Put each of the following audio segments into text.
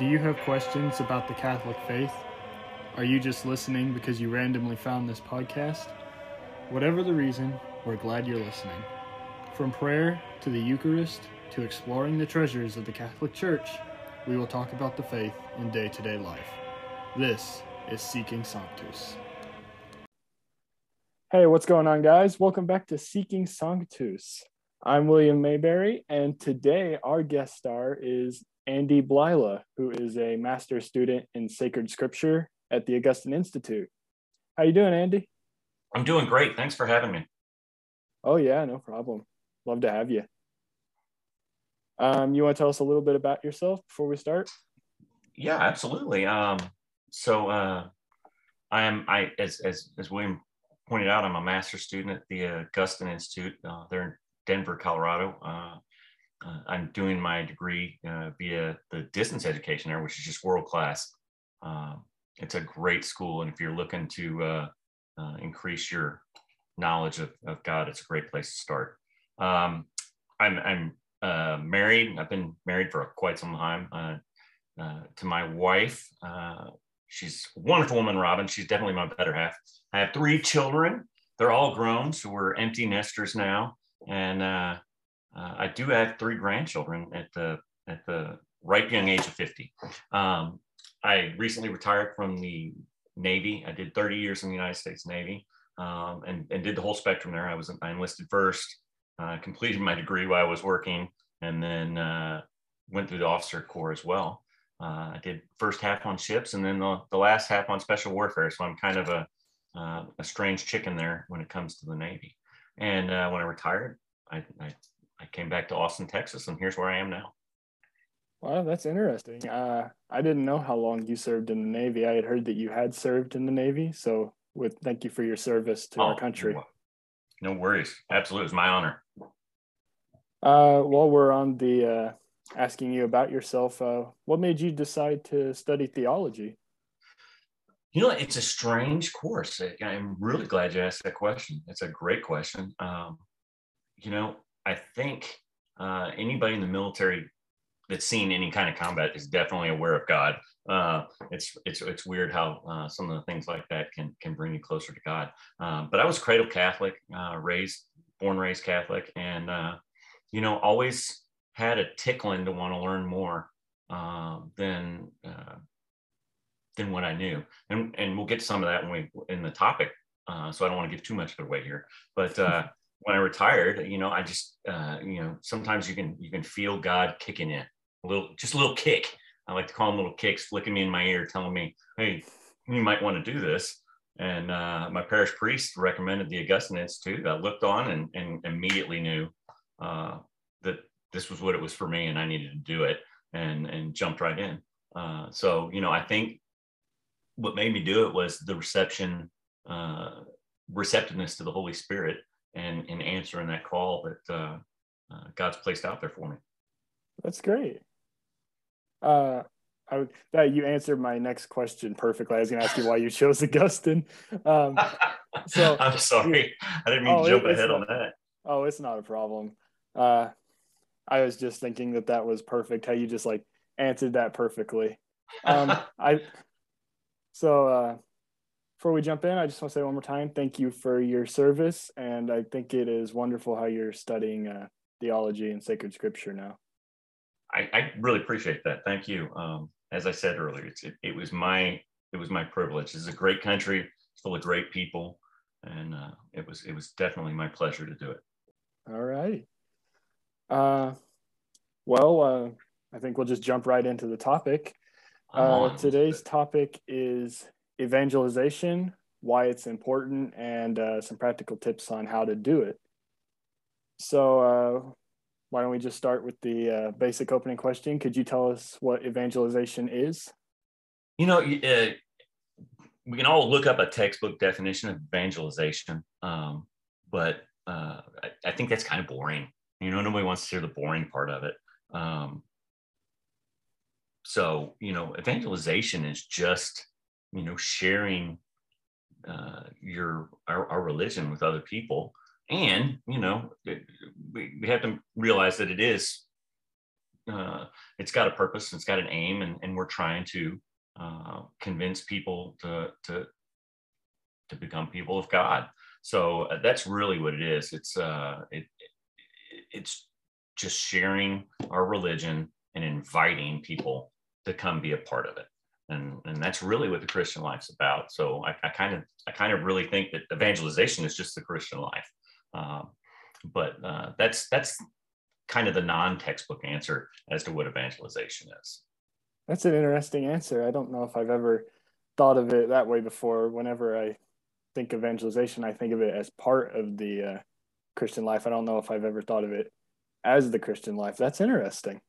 Do you have questions about the Catholic faith? Are you just listening because you randomly found this podcast? Whatever the reason, we're glad you're listening. From prayer to the Eucharist to exploring the treasures of the Catholic Church, we will talk about the faith in day to day life. This is Seeking Sanctus. Hey, what's going on, guys? Welcome back to Seeking Sanctus. I'm William Mayberry, and today our guest star is Andy Blila, who is a master's student in sacred scripture at the Augustine Institute. How you doing, Andy? I'm doing great. Thanks for having me. Oh yeah, no problem. Love to have you. Um, you want to tell us a little bit about yourself before we start? Yeah, absolutely. Um, so uh, I am I as as as William pointed out, I'm a master's student at the Augustine Institute. Uh, they're in Denver, Colorado. Uh, uh, I'm doing my degree uh, via the distance education there, which is just world class. Um, it's a great school, and if you're looking to uh, uh, increase your knowledge of, of, God, it's a great place to start. Um, I'm, I'm uh, married. I've been married for quite some time to my wife. she's a wonderful woman, Robin. She's definitely my better half. I have three children. They're all grown, so we're empty nesters now, and uh, I do have three grandchildren at the at the ripe young age of 50. Um, I recently retired from the Navy. I did 30 years in the United States Navy um, and, and did the whole spectrum there. I was I enlisted first, uh, completed my degree while I was working, and then uh, went through the officer corps as well. Uh, I did first half on ships and then the, the last half on special warfare. So I'm kind of a, uh, a strange chicken there when it comes to the Navy. And uh, when I retired, I, I I came back to Austin, Texas, and here's where I am now. Wow, that's interesting. Uh, I didn't know how long you served in the Navy. I had heard that you had served in the Navy. So, with thank you for your service to oh, our country. No worries. Absolutely, it's my honor. Uh, while we're on the uh, asking you about yourself, uh, what made you decide to study theology? You know, it's a strange course. I'm really glad you asked that question. It's a great question. Um, you know, I think uh, anybody in the military that's seen any kind of combat is definitely aware of God. Uh, it's it's it's weird how uh, some of the things like that can can bring you closer to God. Um, but I was cradle Catholic, uh, raised born raised Catholic, and uh, you know always had a tickling to want to learn more uh, than than what I knew. And and we'll get some of that when we in the topic. so I don't want to give too much away here, but when I retired, you know, I just, uh, you know, sometimes you can you can feel God kicking in a little, just a little kick. I like to call them little kicks, flicking me in my ear, telling me, "Hey, you might want to do this." And uh, my parish priest recommended the Augustine Institute. I looked on and, and immediately knew uh, that this was what it was for me, and I needed to do it, and and jumped right in. Uh, so, you know, I think what made me do it was the reception, uh, receptiveness to the Holy Spirit and in answering that call that uh, uh, God's placed out there for me. That's great. Uh, I, that you answered my next question perfectly. I was going to ask you why you chose Augustine. Um, so I'm sorry, I didn't mean oh, to jump ahead on that. Oh, it's not a problem. Uh, I was just thinking that that was perfect. How you just like answered that perfectly. Um, I so uh, before we jump in, I just want to say one more time, thank you for your service. And I think it is wonderful how you're studying uh, theology and sacred scripture now. I, I really appreciate that. Thank you. Um, as I said earlier, it, it, was my it was my privilege. It's a great country, full of great people, and uh, it was it was definitely my pleasure to do it. All right. Uh, well, uh, I think we'll just jump right into the topic. Uh, today's topic is evangelization, why it's important, and uh, some practical tips on how to do it. So, uh, why don't we just start with the uh, basic opening question? Could you tell us what evangelization is? You know, uh, we can all look up a textbook definition of evangelization, um, but uh, I, I, think that's kind of boring. You know, nobody wants to hear the boring part of it. Um, so, you know, evangelization is just you know sharing uh, your our, our, religion with other people and you know it, we, we have to realize that it is uh, it's got a purpose, it's got an aim, and, and we're trying to uh, convince people to to to become people of God. So uh, that's really what it is. It's uh, it, it's just sharing our religion and inviting people to come be a part of it. And, and that's really what the Christian life's about. So I, I kind of I kind of really think that evangelization is just the Christian life. Um, but uh, that's that's kind of the non-textbook answer as to what evangelization is. That's an interesting answer. I don't know if I've ever thought of it that way before. Whenever I think evangelization, I think of it as part of the uh, Christian life. I don't know if I've ever thought of it as the Christian life. That's interesting.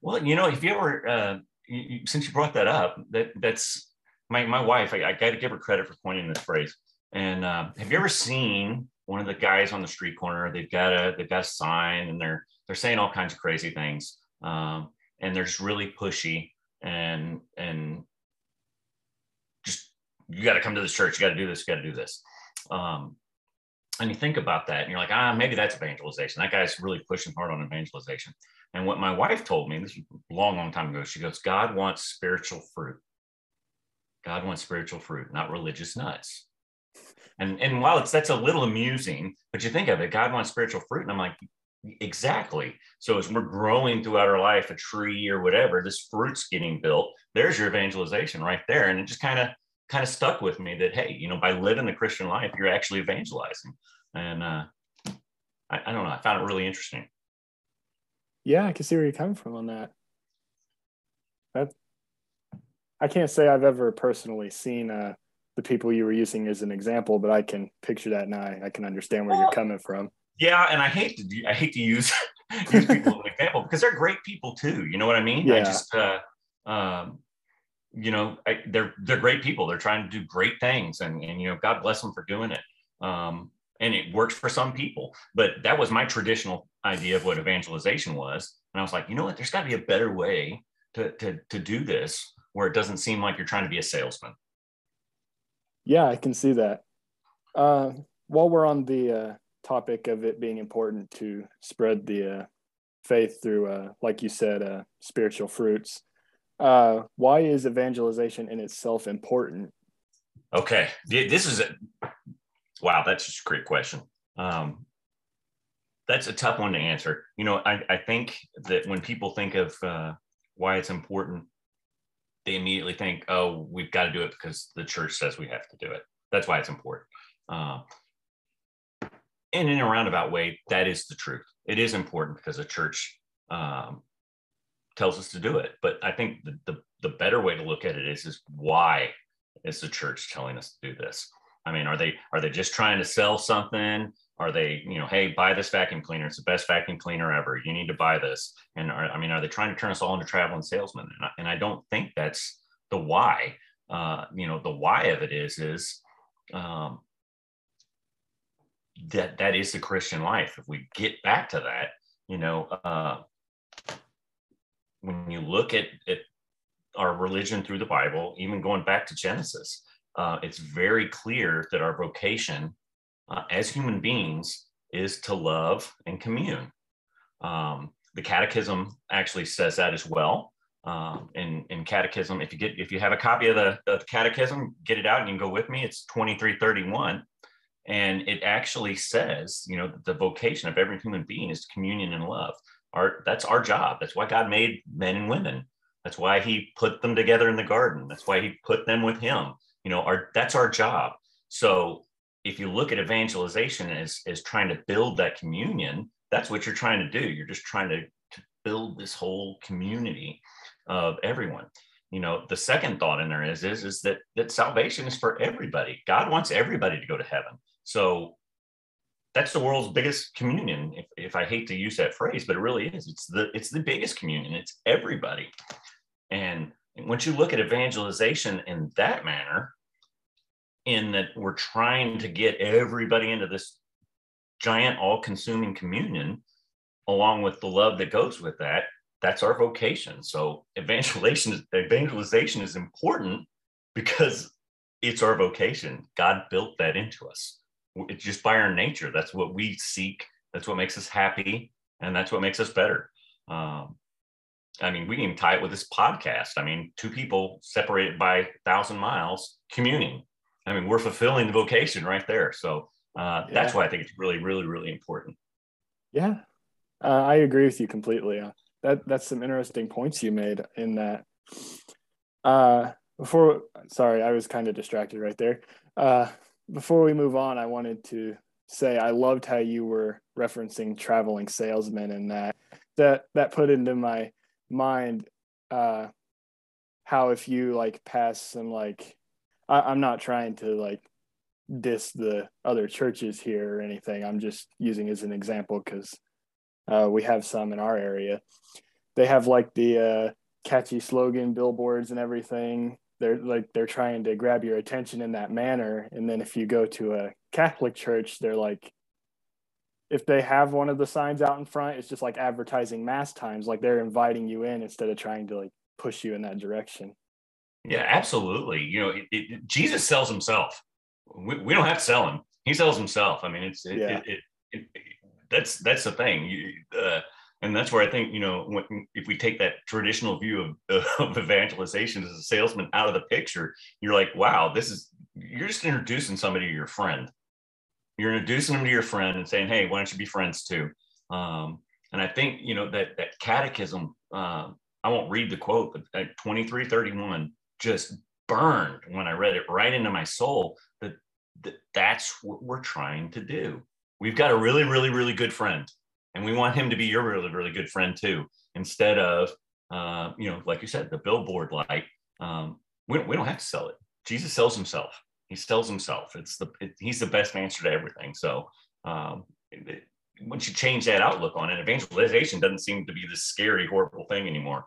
Well, you know, if you ever, uh, you, since you brought that up, that that's my my wife. I, I got to give her credit for coining this phrase. And uh, have you ever seen one of the guys on the street corner? They've got a they've got a sign, and they're they're saying all kinds of crazy things, um, and they're just really pushy and and just you got to come to this church. You got to do this. You got to do this. Um, and you think about that and you're like, ah, maybe that's evangelization. That guy's really pushing hard on evangelization. And what my wife told me, this was a long, long time ago, she goes, God wants spiritual fruit. God wants spiritual fruit, not religious nuts. And and while it's that's a little amusing, but you think of it, God wants spiritual fruit. And I'm like, exactly. So as we're growing throughout our life, a tree or whatever, this fruit's getting built. There's your evangelization right there. And it just kind of kind of stuck with me that hey, you know, by living the Christian life, you're actually evangelizing. And uh, I, I don't know, I found it really interesting. Yeah, I can see where you're coming from on that. That I can't say I've ever personally seen uh, the people you were using as an example, but I can picture that now. I, I can understand where well, you're coming from. Yeah, and I hate to do, I hate to use use people as an example because they're great people too. You know what I mean? Yeah. I just uh, um, you know, I, they're they're great people. They're trying to do great things, and and you know, God bless them for doing it. Um, and it works for some people. But that was my traditional idea of what evangelization was, and I was like, you know what? There's got to be a better way to to to do this where it doesn't seem like you're trying to be a salesman. Yeah, I can see that. Uh, while we're on the uh, topic of it being important to spread the uh, faith through, uh, like you said, uh, spiritual fruits uh, why is evangelization in itself important? Okay, this is a wow. That's just a great question. Um, that's a tough one to answer. You know, I, I think that when people think of uh, why it's important, they immediately think, "Oh, we've got to do it because the church says we have to do it." That's why it's important. Uh, and in a roundabout way, that is the truth. It is important because the church um, tells us to do it. But I think the, the, the better way to look at it is, is why is the church telling us to do this? I mean, are they are they just trying to sell something? Are they, you know, hey, buy this vacuum cleaner. It's the best vacuum cleaner ever. You need to buy this. And are, I mean, are they trying to turn us all into traveling salesmen? And I, and I don't think that's the why. Uh, you know, the why of it is is um, that that is the Christian life. If we get back to that, you know, uh, when you look at, at our religion through the Bible, even going back to Genesis, uh, it's very clear that our vocation uh, as human beings is to love and commune. Um, the Catechism actually says that as well. Um, in, in Catechism, if you get if you have a copy of the, the Catechism, get it out and you can go with me. It's 2331. And it actually says, you know, the vocation of every human being is communion and love our that's our job that's why god made men and women that's why he put them together in the garden that's why he put them with him you know our that's our job. So if you look at evangelization as as trying to build that communion that's what you're trying to do. You're just trying to, to build this whole community of everyone. You know the second thought in there is is is that that salvation is for everybody. God wants everybody to go to heaven. So that's the world's biggest communion if, if i hate to use that phrase but it really is. It's the it's the biggest communion. It's everybody. And once you look at evangelization in that manner in that we're trying to get everybody into this giant all-consuming communion along with the love that goes with that that's our vocation so evangelization evangelization is important because it's our vocation god built that into us it's just by our nature. That's what we seek. That's what makes us happy, and that's what makes us better. Um, I mean, we can tie it with this podcast. I mean, two people separated by thousand miles communing. I mean, we're fulfilling the vocation right there. So uh, yeah. that's why I think it's really, really, really important. Yeah, uh, I agree with you completely. Uh, that that's some interesting points you made in that. Uh, before, sorry, I was kind of distracted right there. Uh, before we move on, I wanted to say I loved how you were referencing traveling salesmen and that that that put into my mind uh how if you like pass some like I, I'm not trying to like diss the other churches here or anything. I'm just using as an example because uh, we have some in our area. They have like the uh, catchy slogan billboards and everything. They're like they're trying to grab your attention in that manner. And then if you go to a Catholic church, they're like, if they have one of the signs out in front, it's just like advertising mass times, like they're inviting you in instead of trying to like push you in that direction. Yeah, absolutely. You know, it, it, Jesus sells himself. We, we don't have to sell him. He sells himself. I mean, it's it, yeah. it, that's that's the thing. You, uh, and that's where I think you know when, if we take that traditional view of, of evangelization as a salesman out of the picture, you're like, wow, this is you're just introducing somebody to your friend. You're introducing them to your friend and saying, hey, why don't you be friends too? Um, and I think you know that that catechism. Uh, I won't read the quote, but at 2331 just burned when I read it right into my soul that, that that's what we're trying to do. We've got a really, really, really good friend, and we want him to be your really, really good friend too. Instead of, uh, you know, like you said, the billboard light. Um, we, we don't have to sell it. Jesus sells himself. He sells himself. It's the it, he's the best answer to everything. So um, it, once you change that outlook on it, evangelization doesn't seem to be this scary, horrible thing anymore.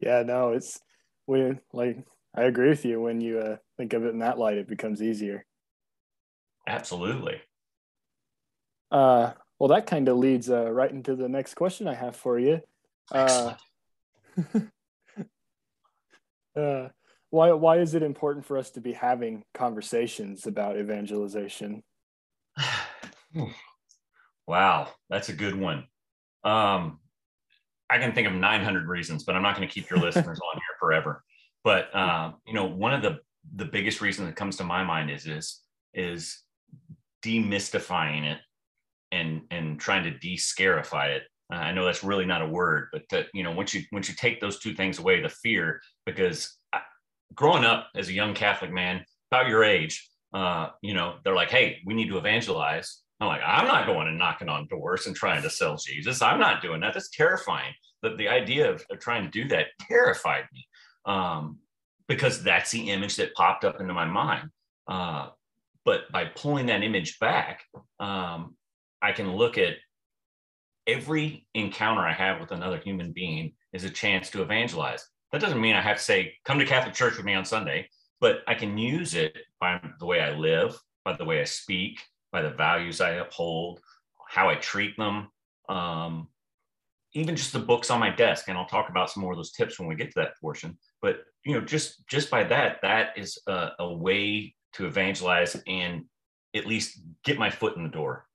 Yeah, no, it's we like I agree with you. When you uh, think of it in that light, it becomes easier. Absolutely. Uh, well, that kind of leads uh, right into the next question I have for you. Uh, uh, why why is it important for us to be having conversations about evangelization? wow, that's a good one. Um, I can think of 900 reasons, but I'm not going to keep your listeners on here forever. But uh, you know, one of the the biggest reasons that comes to my mind is is is demystifying it and and trying to de-scarify it. Uh, I know that's really not a word, but that, you know, once you once you take those two things away, the fear, because I, growing up as a young Catholic man, about your age, uh, you know, they're like, hey, we need to evangelize. I'm like, I'm not going and knocking on doors and trying to sell Jesus. I'm not doing that. That's terrifying. But the idea of, of trying to do that terrified me um, because that's the image that popped up into my mind. Uh, but by pulling that image back, um, I can look at every encounter I have with another human being is a chance to evangelize. That doesn't mean I have to say, come to Catholic Church with me on Sunday, but I can use it by the way I live, by the way I speak, by the values I uphold, how I treat them, um, even just the books on my desk. And I'll talk about some more of those tips when we get to that portion. But you know, just just by that, that is a, a way to evangelize and at least get my foot in the door.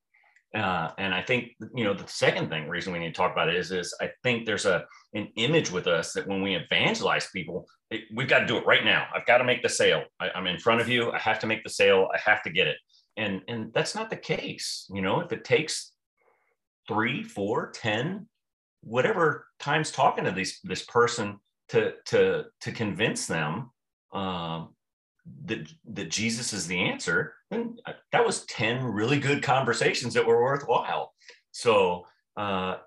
Uh, and I think you know the second thing reason we need to talk about it is is I think there's a an image with us that when we evangelize people, it, we've got to do it right now. I've got to make the sale. I, I'm in front of you. I have to make the sale. I have to get it and and that's not the case you know if it takes three four ten whatever times talking to these this person to to to convince them um, that that jesus is the answer then that was 10 really good conversations that were worthwhile. So uh,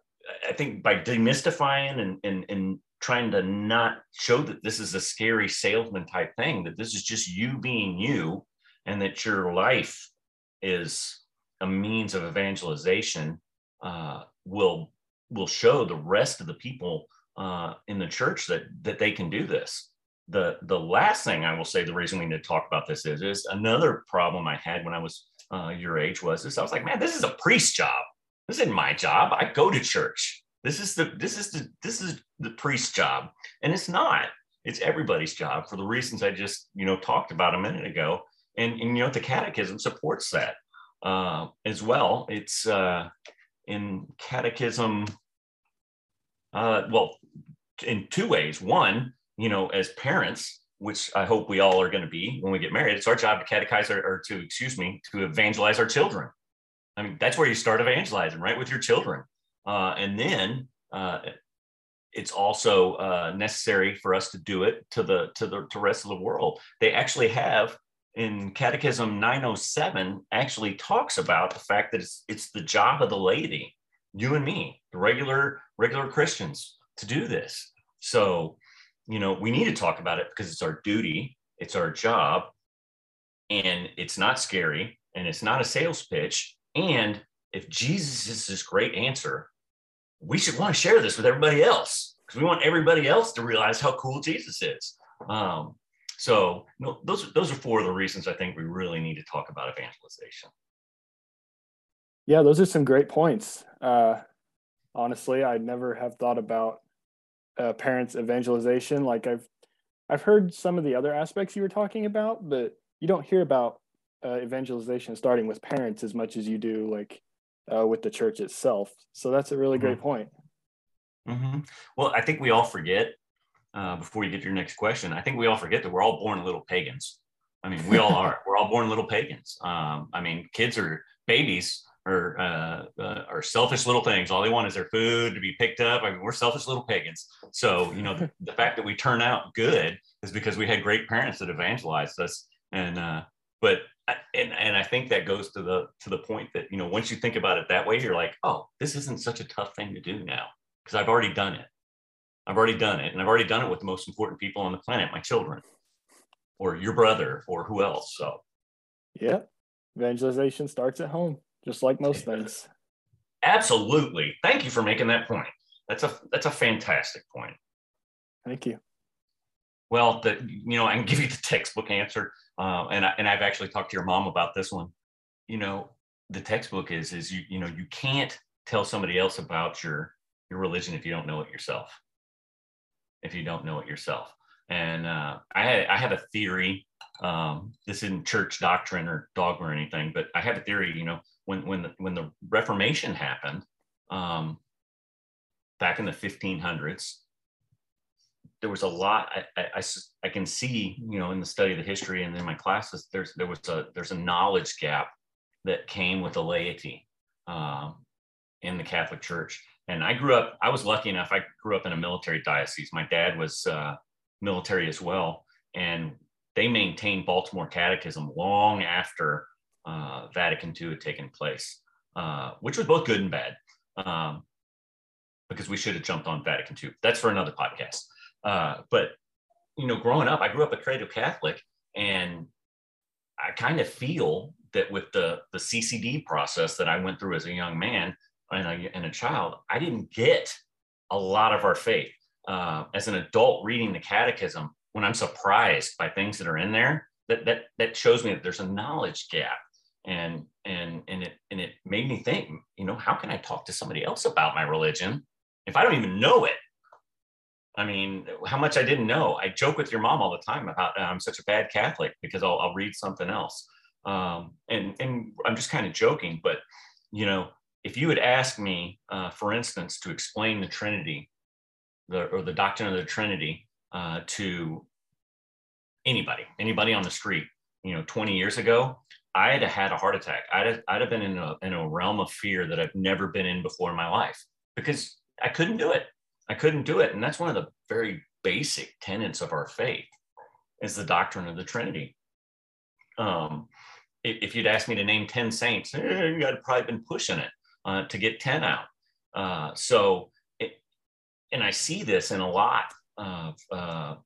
i think by demystifying and, and and trying to not show that this is a scary salesman type thing that this is just you being you and that your life is a means of evangelization uh, will will show the rest of the people uh, in the church that that they can do this. The the last thing I will say, the reason we need to talk about this is is another problem I had when I was uh, your age was this. I was like, man, this is a priest job. This isn't my job. I go to church. This is the this is the this is the priest job, and it's not. It's everybody's job for the reasons I just you know talked about a minute ago and, and you know the catechism supports that uh, as well it's uh, in catechism Uh, well, in two ways. One, you know, as parents, which I hope we all are going to be when we get married, it's our job to catechize or to, excuse me, to evangelize our children. I mean, that's where you start evangelizing, right, with your children. Uh, and then uh, it's also uh, necessary for us to do it to the to the to rest of the world. They actually have in Catechism 907 actually talks about the fact that it's it's the job of the laity, you and me, the regular regular Christians, to do this. So, you know, we need to talk about it because it's our duty, it's our job, and it's not scary and it's not a sales pitch. And if Jesus is this great answer, we should want to share this with everybody else because we want everybody else to realize how cool Jesus is. Um, so no, those those are four of the reasons I think we really need to talk about evangelization. Yeah, those are some great points. Uh, honestly, I never have thought about uh, parents evangelization. Like I've I've heard some of the other aspects you were talking about, but you don't hear about uh, evangelization starting with parents as much as you do like uh, with the church itself. So that's a really mm-hmm. great point. Mm-hmm. Well, I think we all forget uh, before you get to your next question. I think we all forget that we're all born little pagans. I mean, we all are. we're all born little pagans. Um, I mean, kids are babies are uh, uh, are selfish little things. All they want is their food to be picked up. I mean, we're selfish little pagans. So you know, the, the fact that we turn out good is because we had great parents that evangelized us. And uh, but and and I think that goes to the to the point that you know once you think about it that way, you're like, oh, this isn't such a tough thing to do now because I've already done it. I've already done it. And I've already done it with the most important people on the planet, my children, or your brother, or who else. So, yeah, evangelization starts at home, just like most things. Absolutely. Thank you for making that point. That's a that's a fantastic point. Thank you. Well, the you know I can give you the textbook answer, uh, and I, and I've actually talked to your mom about this one. You know, the textbook is is you you know you can't tell somebody else about your your religion if you don't know it yourself. If you don't know it yourself. And uh, I, I have a theory. Um, this isn't church doctrine or dogma or anything, but I have a theory. You know, when when the, when the Reformation happened um, back in the 1500s, there was a lot. I, I, I, I can see, you know, in the study of the history and in my classes, there's there was a there's a knowledge gap that came with the laity um, in the Catholic Church and I grew up, I was lucky enough, I grew up in a military diocese. My dad was uh, military as well. And they maintained Baltimore Catechism long after uh, Vatican II had taken place, uh, which was both good and bad, um, because we should have jumped on Vatican II. That's for another podcast. Uh, but, you know, growing up, I grew up a cradle Catholic, and I kind of feel that with the, the CCD process that I went through as a young man, and a, and a child, I didn't get a lot of our faith. Uh, as an adult reading the catechism, when I'm surprised by things that are in there, that that that shows me that there's a knowledge gap. And and and it and it made me think, you know, how can I talk to somebody else about my religion if I don't even know it? I mean, how much I didn't know. I joke with your mom all the time about uh, I'm such a bad Catholic because I'll, I'll read something else. Um, and and I'm just kind of joking, but you know, if you had asked me, uh, for instance, to explain the Trinity the, or the doctrine of the Trinity uh, to anybody, anybody on the street, you know, 20 years ago, I'd have had a heart attack. I'd have, I'd have been in a, in a realm of fear that I've never been in before in my life because I couldn't do it. I couldn't do it. And that's one of the very basic tenets of our faith is the doctrine of the Trinity. Um, if you'd asked me to name 10 saints, eh, I'd probably been pushing it uh, to get 10 out. Uh, so, it, and I see this in a lot of, uh,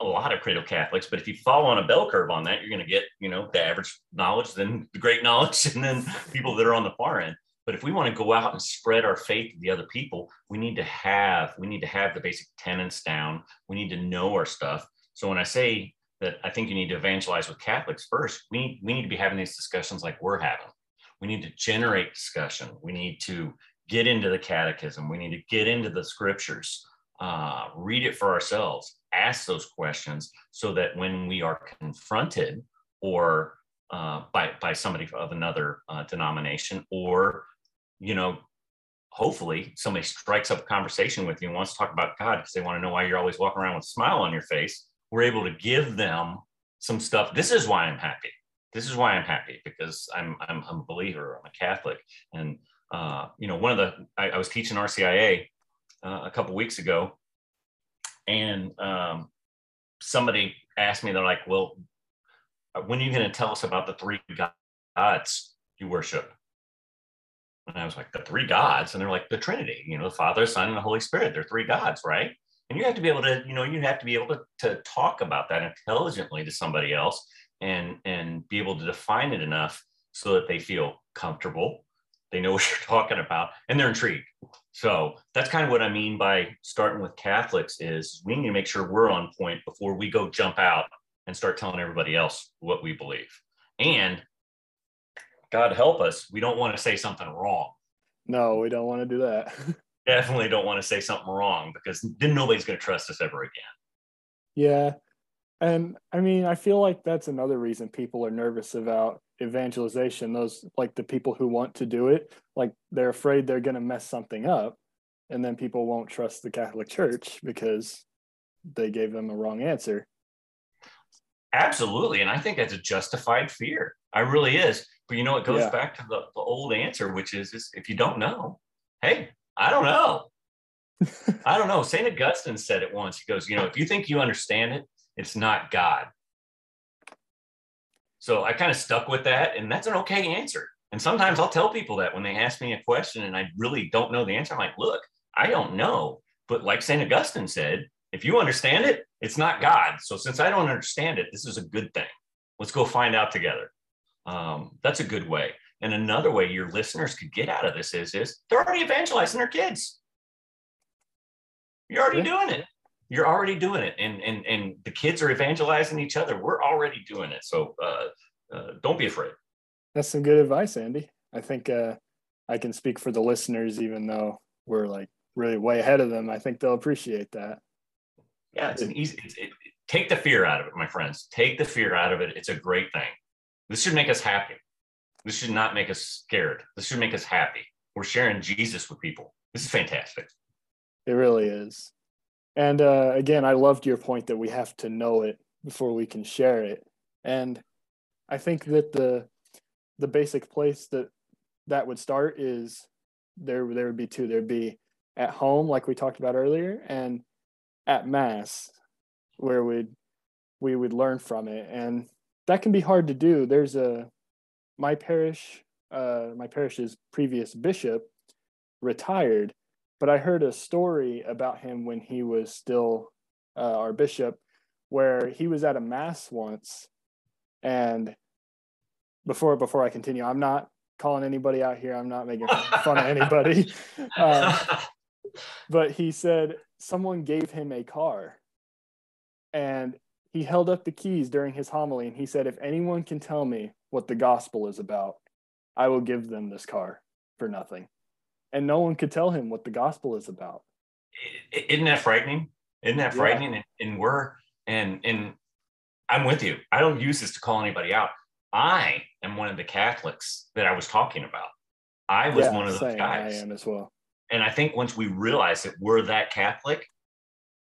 a lot of cradle Catholics, but if you fall on a bell curve on that, you're going to get, you know, the average knowledge, then the great knowledge, and then people that are on the far end. But if we want to go out and spread our faith to the other people, we need to have we need to have the basic tenets down. We need to know our stuff. So when I say that I think you need to evangelize with Catholics first, we need, we need to be having these discussions like we're having. We need to generate discussion. We need to get into the catechism. We need to get into the scriptures, uh, read it for ourselves, ask those questions so that when we are confronted or uh, by, by somebody of another uh, denomination or, you know, hopefully somebody strikes up a conversation with you and wants to talk about God because they want to know why you're always walking around with a smile on your face. We're able to give them some stuff. This is why I'm happy. This is why I'm happy because I'm I'm, I'm a believer. I'm a Catholic, and uh, you know, one of the I, I was teaching RCIA uh, a couple weeks ago, and um, somebody asked me, they're like, "Well, when are you going to tell us about the three gods you worship?" And I was like, "The three gods," and they're like, "The Trinity. You know, the Father, Son, and the Holy Spirit. They're three gods, right?" And you have to be able to, you know, you have to be able to, to talk about that intelligently to somebody else and and be able to define it enough so that they feel comfortable they know what you're talking about and they're intrigued. So that's kind of what i mean by starting with catholics is we need to make sure we're on point before we go jump out and start telling everybody else what we believe. And god help us we don't want to say something wrong. No we don't want to do that. Definitely don't want to say something wrong because then nobody's going to trust us ever again. Yeah and I mean, I feel like that's another reason people are nervous about evangelization. Those, like the people who want to do it, like they're afraid they're going to mess something up. And then people won't trust the Catholic Church because they gave them a wrong answer. Absolutely. And I think that's a justified fear. I really is. But you know, it goes yeah. back to the, the old answer, which is, is if you don't know, hey, I don't know. I don't know. St. Augustine said it once. He goes, you know, if you think you understand it, it's not God. So I kind of stuck with that, and that's an okay answer. And sometimes I'll tell people that when they ask me a question and I really don't know the answer, I'm like, look, I don't know. But like St. Augustine said, if you understand it, it's not God. So since I don't understand it, this is a good thing. Let's go find out together. Um, that's a good way. And another way your listeners could get out of this is, is they're already evangelizing their kids. You're already yeah. doing it you're already doing it. And and and the kids are evangelizing each other. We're already doing it. So uh, uh, don't be afraid. That's some good advice andy. I think uh, i can speak for the listeners even though we're like really way ahead of them. I think they'll appreciate that. Yeah it's an easy it's, it, take the fear out of it my friends. Take the fear out of it. It's a great thing. This should make us happy. This should not make us scared. This should make us happy. We're sharing jesus with people. This is fantastic. It really is and uh, again, I loved your point that we have to know it before we can share it. And I think that the the basic place that that would start is there there would be two. There'd be at home, like we talked about earlier, and at mass, where we'd we would learn from it. And that can be hard to do. There's a my parish, uh, my parish's previous bishop retired but I heard a story about him when he was still uh, our bishop, where he was at a mass once, and before before I continue, I'm not calling anybody out here. I'm not making fun of anybody. Um, but he said someone gave him a car, and he held up the keys during his homily, and he said, "If anyone can tell me what the gospel is about, I will give them this car for nothing." And no one could tell him what the gospel is about. Isn't that frightening? Isn't that frightening? And, and we're and and I'm with you. I don't use this to call anybody out. I am one of the Catholics that I was talking about. I was yeah, one of those guys. I am as well. And I think once we realize that we're that Catholic,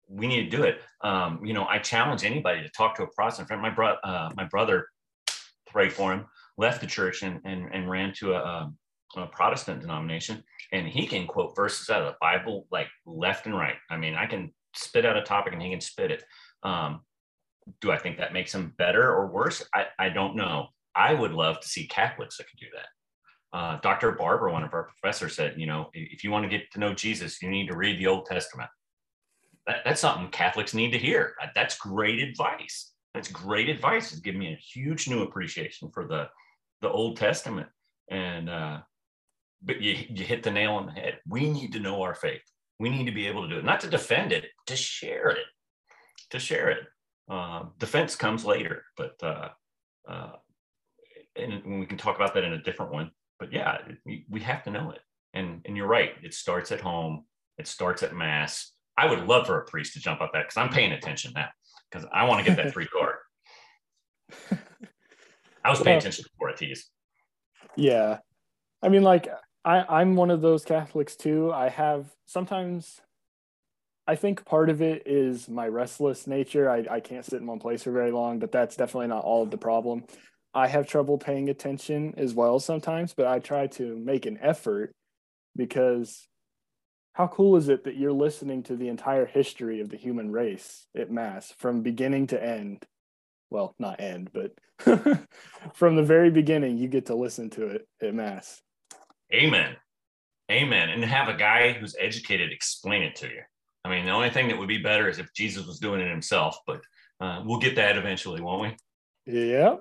we need to do it. Um, you know, I challenge anybody to talk to a Protestant friend. My brother, uh, my brother, prayed for him, left the church and and, and ran to a, um, a Protestant denomination, and he can quote verses out of the Bible like left and right. I mean, I can spit out a topic and he can spit it. Um, do I think that makes him better or worse? I, I don't know. I would love to see Catholics that could do that. Uh, Dr. Barber, one of our professors, said, you know, if you want to get to know Jesus, you need to read the Old Testament. That, that's something Catholics need to hear. That's great advice. That's great advice. It's given me a huge new appreciation for the the Old Testament. And uh, but you, you hit the nail on the head. We need to know our faith. We need to be able to do it, not to defend it, to share it, to share it. Uh, defense comes later, but uh, uh, and we can talk about that in a different one. But yeah, we have to know it. And and you're right. It starts at home. It starts at mass. I would love for a priest to jump up that because I'm paying attention now because I want to get that free card. I was paying attention before I teased. Yeah, I mean, like I, I'm one of those Catholics too. I have sometimes I think part of it is my restless nature. I, I can't sit in one place for very long, but that's definitely not all of the problem. I have trouble paying attention as well sometimes, but I try to make an effort because how cool is it that you're listening to the entire history of the human race at Mass from beginning to end? Well, not end, but from the very beginning, you get to listen to it at Mass. Amen. Amen. And have a guy who's educated explain it to you. I mean, the only thing that would be better is if Jesus was doing it himself, but uh, we'll get that eventually, won't we? Yeah.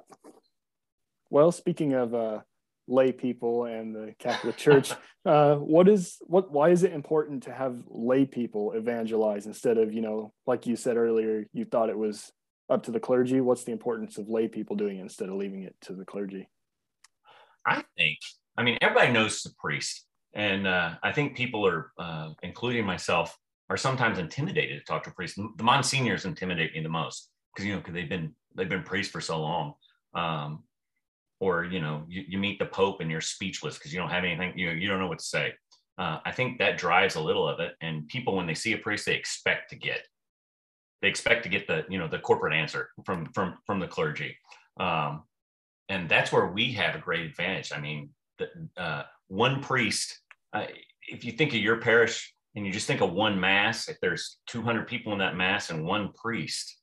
Well, speaking of uh, lay people and the Catholic Church. uh, what is what? Why is it important to have lay people evangelize instead of you know, like you said earlier, you thought it was up to the clergy? What's the importance of lay people doing it instead of leaving it to the clergy? I think. I mean, everybody knows the priest, and uh, I think people are, uh, including myself, are sometimes intimidated to talk to a priest. The monsignors intimidate me the most because you know because they've been they've been priests for so long. Um, or you know you, you meet the pope and you're speechless because you don't have anything you know you don't know what to say. Uh, i think that drives a little of it. And people when they see a priest they expect to get they expect to get the you know the corporate answer from from from the clergy. Um, and that's where we have a great advantage. I mean uh, one priest uh, if you think of your parish and you just think of one mass if there's 200 people in that mass and one priest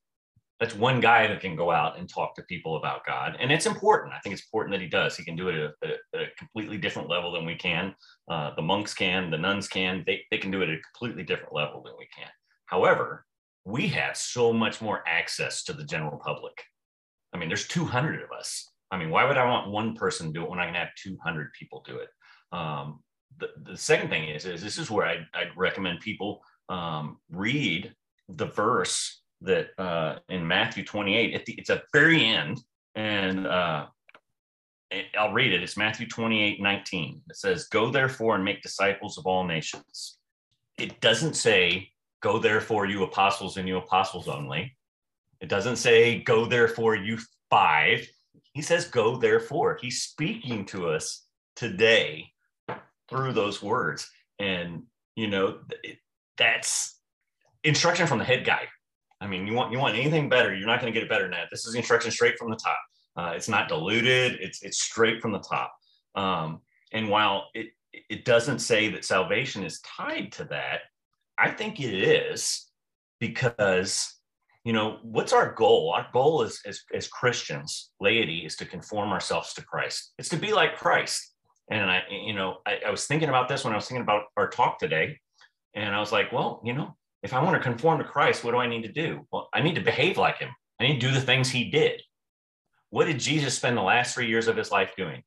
that's one guy that can go out and talk to people about God. And it's important. I think it's important that he does. He can do it at a, at a completely different level than we can. Uh, the monks can, the nuns can, they, they can do it at a completely different level than we can. However, we have so much more access to the general public. I mean, there's 200 of us. I mean, why would I want one person to do it when I can have 200 people do it? Um, the, the second thing is, is this is where I'd, I'd recommend people um, read the verse that uh, in Matthew 28, at the, it's at the very end, and uh, I'll read it. It's Matthew 28, 19. It says, Go therefore and make disciples of all nations. It doesn't say, Go therefore, you apostles and you apostles only. It doesn't say, Go therefore, you five. He says, Go therefore. He's speaking to us today through those words. And, you know, that's instruction from the head guy I mean, you want you want anything better, you're not going to get it better than that. This is instruction straight from the top. Uh, it's not diluted. It's it's straight from the top. Um, and while it it doesn't say that salvation is tied to that, I think it is because you know what's our goal? Our goal is as as Christians, laity, is to conform ourselves to Christ. It's to be like Christ. And I, you know, I, I was thinking about this when I was thinking about our talk today, and I was like, well, you know, if I want to conform to Christ, what do I need to do? Well, I need to behave like him. I need to do the things he did. What did Jesus spend the last three years of his life doing?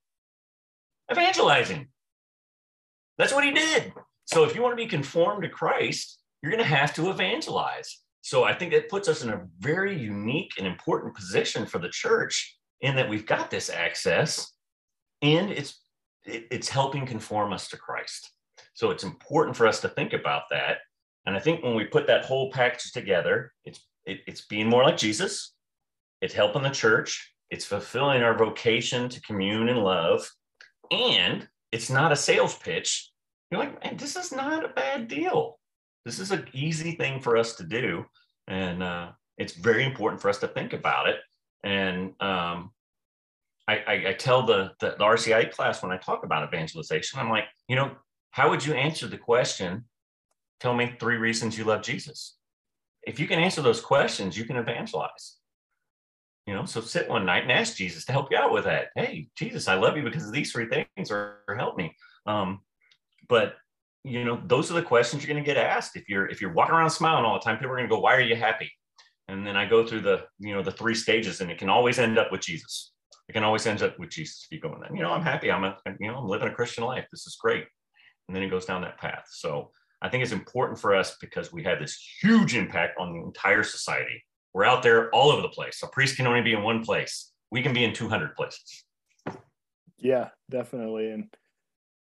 Evangelizing. That's what he did. So if you want to be conformed to Christ, you're going to have to evangelize. So I think it puts us in a very unique and important position for the church in that we've got this access and it's it's helping conform us to Christ. So it's important for us to think about that and I think when we put that whole package together, it's it, it's being more like Jesus, it's helping the church, it's fulfilling our vocation to commune and love, and it's not a sales pitch. You're like, man, this is not a bad deal. This is an easy thing for us to do, and uh, it's very important for us to think about it. And um, I, I, I, tell the, the the RCIA class when I talk about evangelization, I'm like, you know, how would you answer the question tell me three reasons you love Jesus. If you can answer those questions, you can evangelize. You know, so sit one night and ask Jesus to help you out with that. Hey, Jesus, I love you because of these three things, or help me. Um, but you know, those are the questions you're going to get asked. If you're if you're walking around smiling all the time, people are going to go, "Why are you happy?" And then I go through the you know the three stages, and it can always end up with Jesus. It can always end up with Jesus if you go in that. You know, I'm happy. I'm a you know I'm living a Christian life. This is great. And then it goes down that path. So I think it's important for us because we have this huge impact on the entire society. We're out there all over the place. A priest can only be in one place. We can be in 200 places. Yeah, definitely. And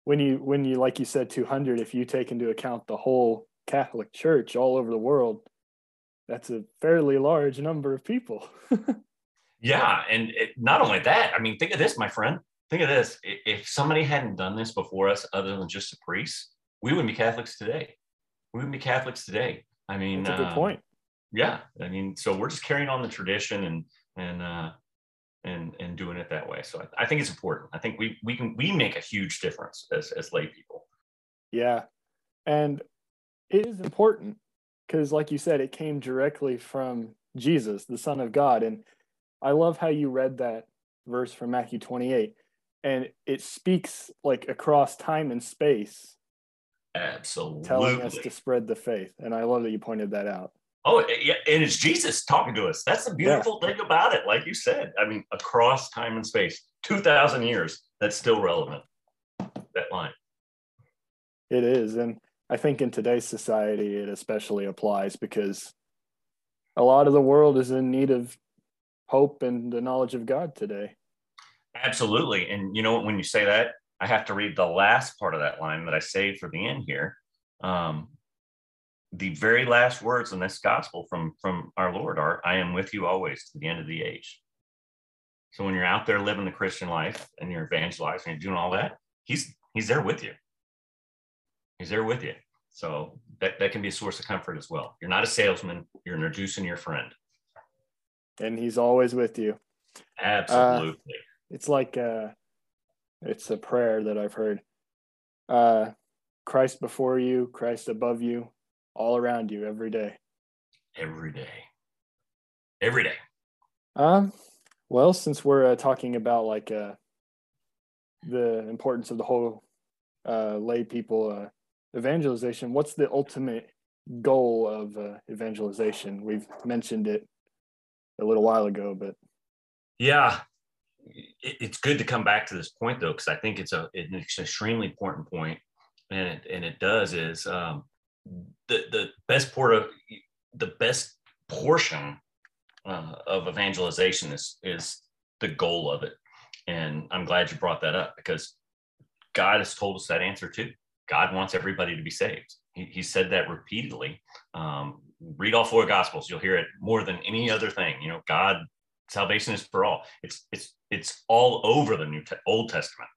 when you when you like you said 200, if you take into account the whole Catholic Church all over the world, that's a fairly large number of people. yeah, and it, not only that, I mean, think of this, my friend. think of this: if somebody hadn't done this before us, other than just a priest, we wouldn't be Catholics today. We wouldn't be Catholics today. I mean, that's a good uh, point. Yeah, I mean, so we're just carrying on the tradition and and uh, and and doing it that way. So I, I think it's important. I think we we can we make a huge difference as as lay people. Yeah, and it is important because, like you said, it came directly from Jesus, the Son of God, and I love how you read that verse from Matthew 28 and it speaks like across time and space absolutely telling us to spread the faith and i love that you pointed that out oh yeah and it's jesus talking to us that's the beautiful yeah. thing about it like you said i mean across time and space 2000 years that's still relevant that line it is and i think in today's society it especially applies because a lot of the world is in need of hope and the knowledge of god today Absolutely. And you know what, when you say that, I have to read the last part of that line that I saved for the end here. Um, the very last words in this gospel from from our Lord are, "I am with you always to the end of the age." So when you're out there living the Christian life and you're evangelizing and doing all that, he's he's there with you. He's there with you. So that, that can be a source of comfort as well. You're not a salesman, you're introducing your friend. And he's always with you. Absolutely. Uh, it's like uh it's a prayer that I've heard. Uh Christ before you, Christ above you, all around you every day. Every day. Every day. Um well, since we're uh, talking about like uh the importance of the whole uh lay people uh evangelization, what's the ultimate goal of uh, evangelization? We've mentioned it a little while ago, but yeah, it's good to come back to this point though, because I think it's a it's an extremely important point, and it, and it does is um, the the best port of the best portion uh, of evangelization is is the goal of it, and I'm glad you brought that up because God has told us that answer too. God wants everybody to be saved. He, he said that repeatedly. Um, read all four gospels; you'll hear it more than any other thing. You know, God salvation is for all. It's it's it's all over the New Te- Old Testament.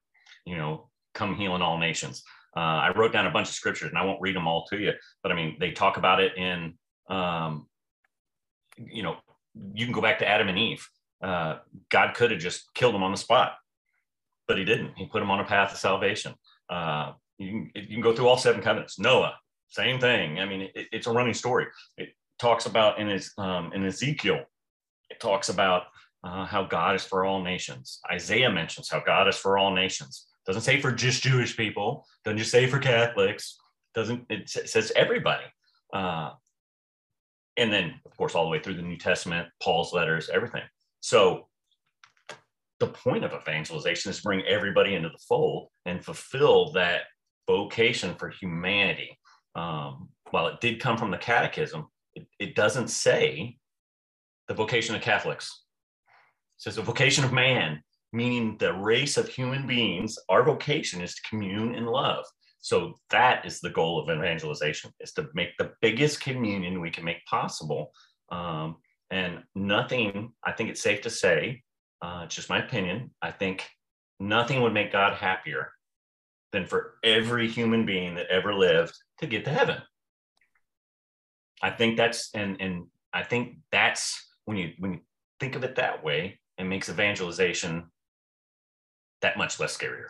You know, come healing all nations. Uh, I wrote down a bunch of scriptures, and I won't read them all to you, but I mean, they talk about it in, um, you know, you can go back to Adam and Eve. Uh, God could have just killed them on the spot, but He didn't. He put them on a path of salvation. Uh, you can you can go through all seven covenants. Noah, same thing. I mean, it, it's a running story. It talks about in his um, in Ezekiel it talks about uh, how God is for all nations. Isaiah mentions how God is for all nations. Doesn't say for just Jewish people. Doesn't just say for Catholics. Doesn't it says everybody? Uh, and then, of course, all the way through the New Testament, Paul's letters, everything. So the point of evangelization is bring everybody into the fold and fulfill that vocation for humanity. Um, while it did come from the catechism, it, it doesn't say the vocation of Catholics. It says the vocation of man, meaning the race of human beings, our vocation is to commune in love. So that is the goal of evangelization, is to make the biggest communion we can make possible. Um, and nothing, I think it's safe to say, uh, it's just my opinion, I think nothing would make God happier than for every human being that ever lived to get to heaven. I think that's and and I think that's when you when you think of it that way, it makes evangelization that much less scarier.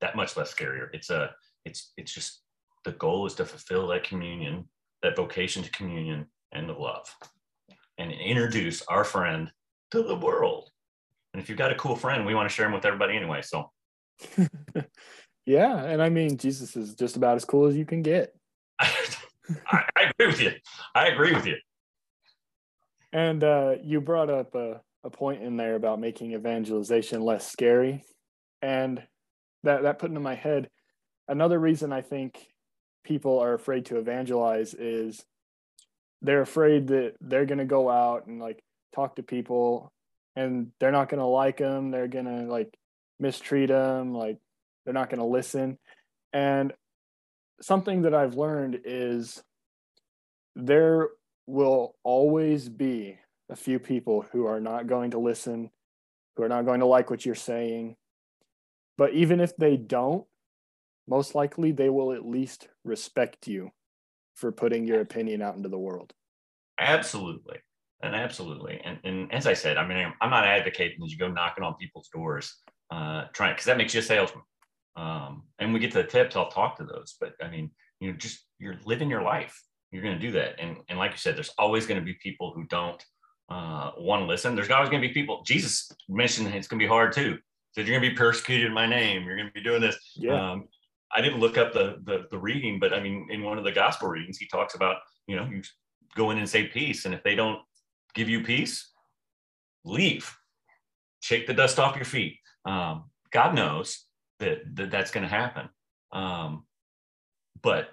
That much less scarier. It's a it's it's just the goal is to fulfill that communion, that vocation to communion and to love, and introduce our friend to the world. And if you've got a cool friend, we want to share him with everybody anyway. So, yeah, and I mean, Jesus is just about as cool as you can get. I, I agree with you. I agree with you. And uh, you brought up a, a point in there about making evangelization less scary. And that, that put into my head another reason I think people are afraid to evangelize is they're afraid that they're going to go out and like talk to people and they're not going to like them. They're going to like mistreat them. Like they're not going to listen. And something that I've learned is there will always be a few people who are not going to listen, who are not going to like what you're saying. But even if they don't, most likely they will at least respect you for putting your opinion out into the world. Absolutely. And absolutely. And, and as I said, I mean, I'm not advocating that you go knocking on people's doors, uh, trying, because that makes you a salesman. Um, and we get to the tips, I'll talk to those. But I mean, you know, just you're living your life. You're going to do that. And, and like you said, there's always going to be people who don't uh, want to listen. There's always going to be people, Jesus mentioned it's going to be hard too. Said you're going to be persecuted in my name. You're going to be doing this. Yeah. Um, I didn't look up the, the, the reading, but I mean, in one of the gospel readings, he talks about you know you go in and say peace, and if they don't give you peace, leave, shake the dust off your feet. Um, God knows that, that that's going to happen, um, but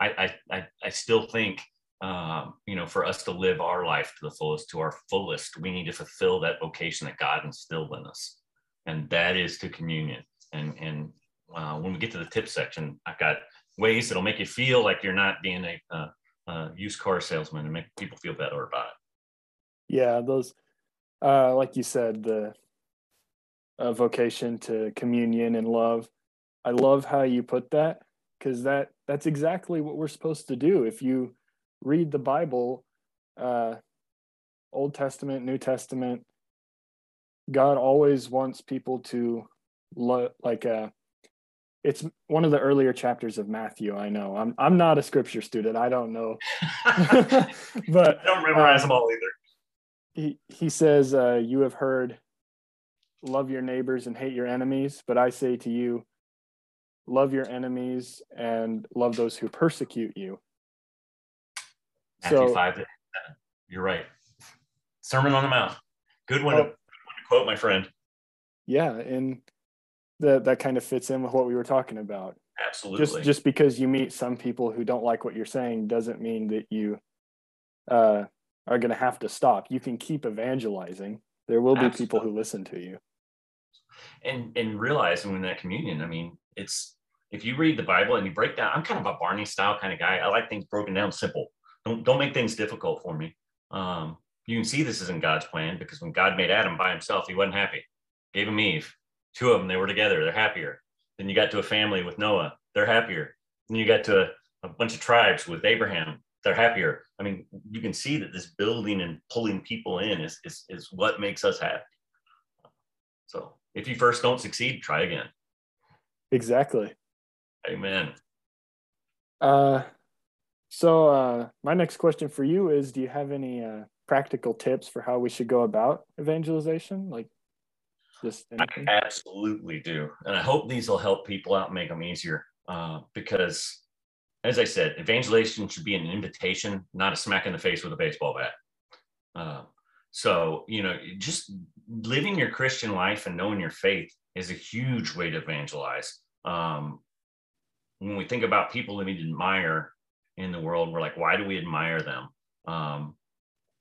I, I I still think um, you know for us to live our life to the fullest, to our fullest, we need to fulfill that vocation that God instilled in us, and that is to communion. And and uh, when we get to the tip section, I've got ways that'll make you feel like you're not being a, uh, uh, used car salesman and make people feel better about it. Yeah, those, uh, like you said, the vocation to communion and love. I love how you put that because that that's exactly what we're supposed to do. If you read the Bible, uh, Old Testament, New Testament, God always wants people to lo- like uh, it's one of the earlier chapters of Matthew. I know. I'm I'm not a scripture student. I don't know, but I don't memorize uh, them all either. He he says, uh, "You have heard, love your neighbors and hate your enemies, but I say to you, love your enemies and love those who persecute you." Matthew so, five. You're right. Sermon on the Mount. Good one, oh, quote, my friend. Yeah, and that that kind of fits in with what we were talking about. Absolutely. Just just because you meet some people who don't like what you're saying doesn't mean that you uh, are going to have to stop. You can keep evangelizing. There will be Absolutely. people who listen to you. And and realizing in that communion, I mean, it's if you read the Bible and you break down, I'm kind of a Barney style kind of guy. I like things broken down simple. Don't don't make things difficult for me. Um, you can see this isn't God's plan because when God made Adam by himself, he wasn't happy. Gave him Eve two of them, they were together, they're happier. Then you got to a family with Noah, they're happier. Then you got to a, a bunch of tribes with Abraham, they're happier. I mean, you can see that this building and pulling people in is, is, is what makes us happy. So if you first don't succeed, try again. Exactly. Amen. Uh, so uh, my next question for you is: Do you have any uh, practical tips for how we should go about evangelization? Like just I absolutely do, and I hope these will help people out and make them easier. Uh, because, as I said, evangelization should be an invitation, not a smack in the face with a baseball bat. Uh, so you know, just living your Christian life and knowing your faith is a huge way to evangelize. Um, when we think about people that we admire in the world, we're like, why do we admire them? Um,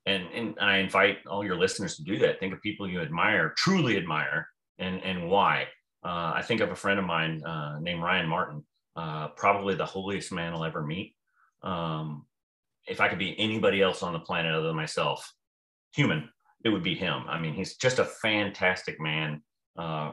and, and I invite all your listeners to do that. Think of people you admire, truly admire, and, and why. Uh, I think of a friend of mine uh, named Ryan Martin, uh, probably the holiest man I'll ever meet. Um, if I could be anybody else on the planet other than myself, human, it would be him. I mean, he's just a fantastic man. Uh,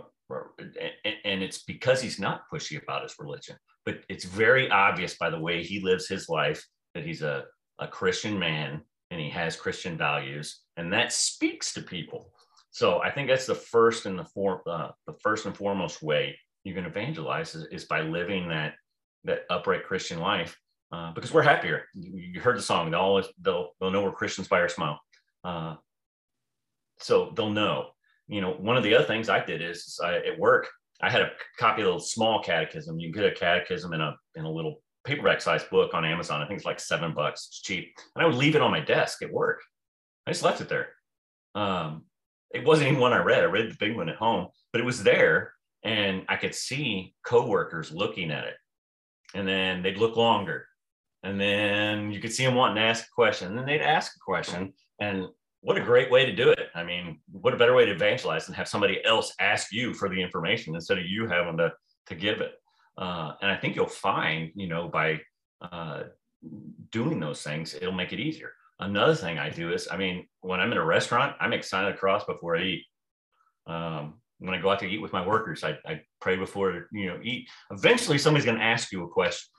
and it's because he's not pushy about his religion, but it's very obvious by the way he lives his life that he's a, a Christian man and he has Christian values, and that speaks to people. So I think that's the first and the for, uh, the first and foremost way you can evangelize is, is by living that that upright Christian life, uh, because we're happier. You, heard the song; they'll always they'll they'll know we're Christians by our smile. Uh, so they'll know. You know, one of the other things I did is I, at work I had a copy of a little small catechism. You can get a catechism in a in a little paperback sized book on Amazon. I think it's like seven bucks. It's cheap. And I would leave it on my desk at work. I just left it there. Um, it wasn't even one I read. I read the big one at home, but it was there. And I could see coworkers looking at it. And then they'd look longer. And then you could see them wanting to ask a question. And then they'd ask a question. And what a great way to do it. I mean, what a better way to evangelize than have somebody else ask you for the information instead of you having to, to give it. Uh, and I think you'll find, you know, by uh, doing those things, it'll make it easier. Another thing I do is, I mean, when I'm in a restaurant, I make sign of the cross before I eat. Um, when I go out to eat with my workers, I, I pray before you know eat. Eventually, somebody's going to ask you a question,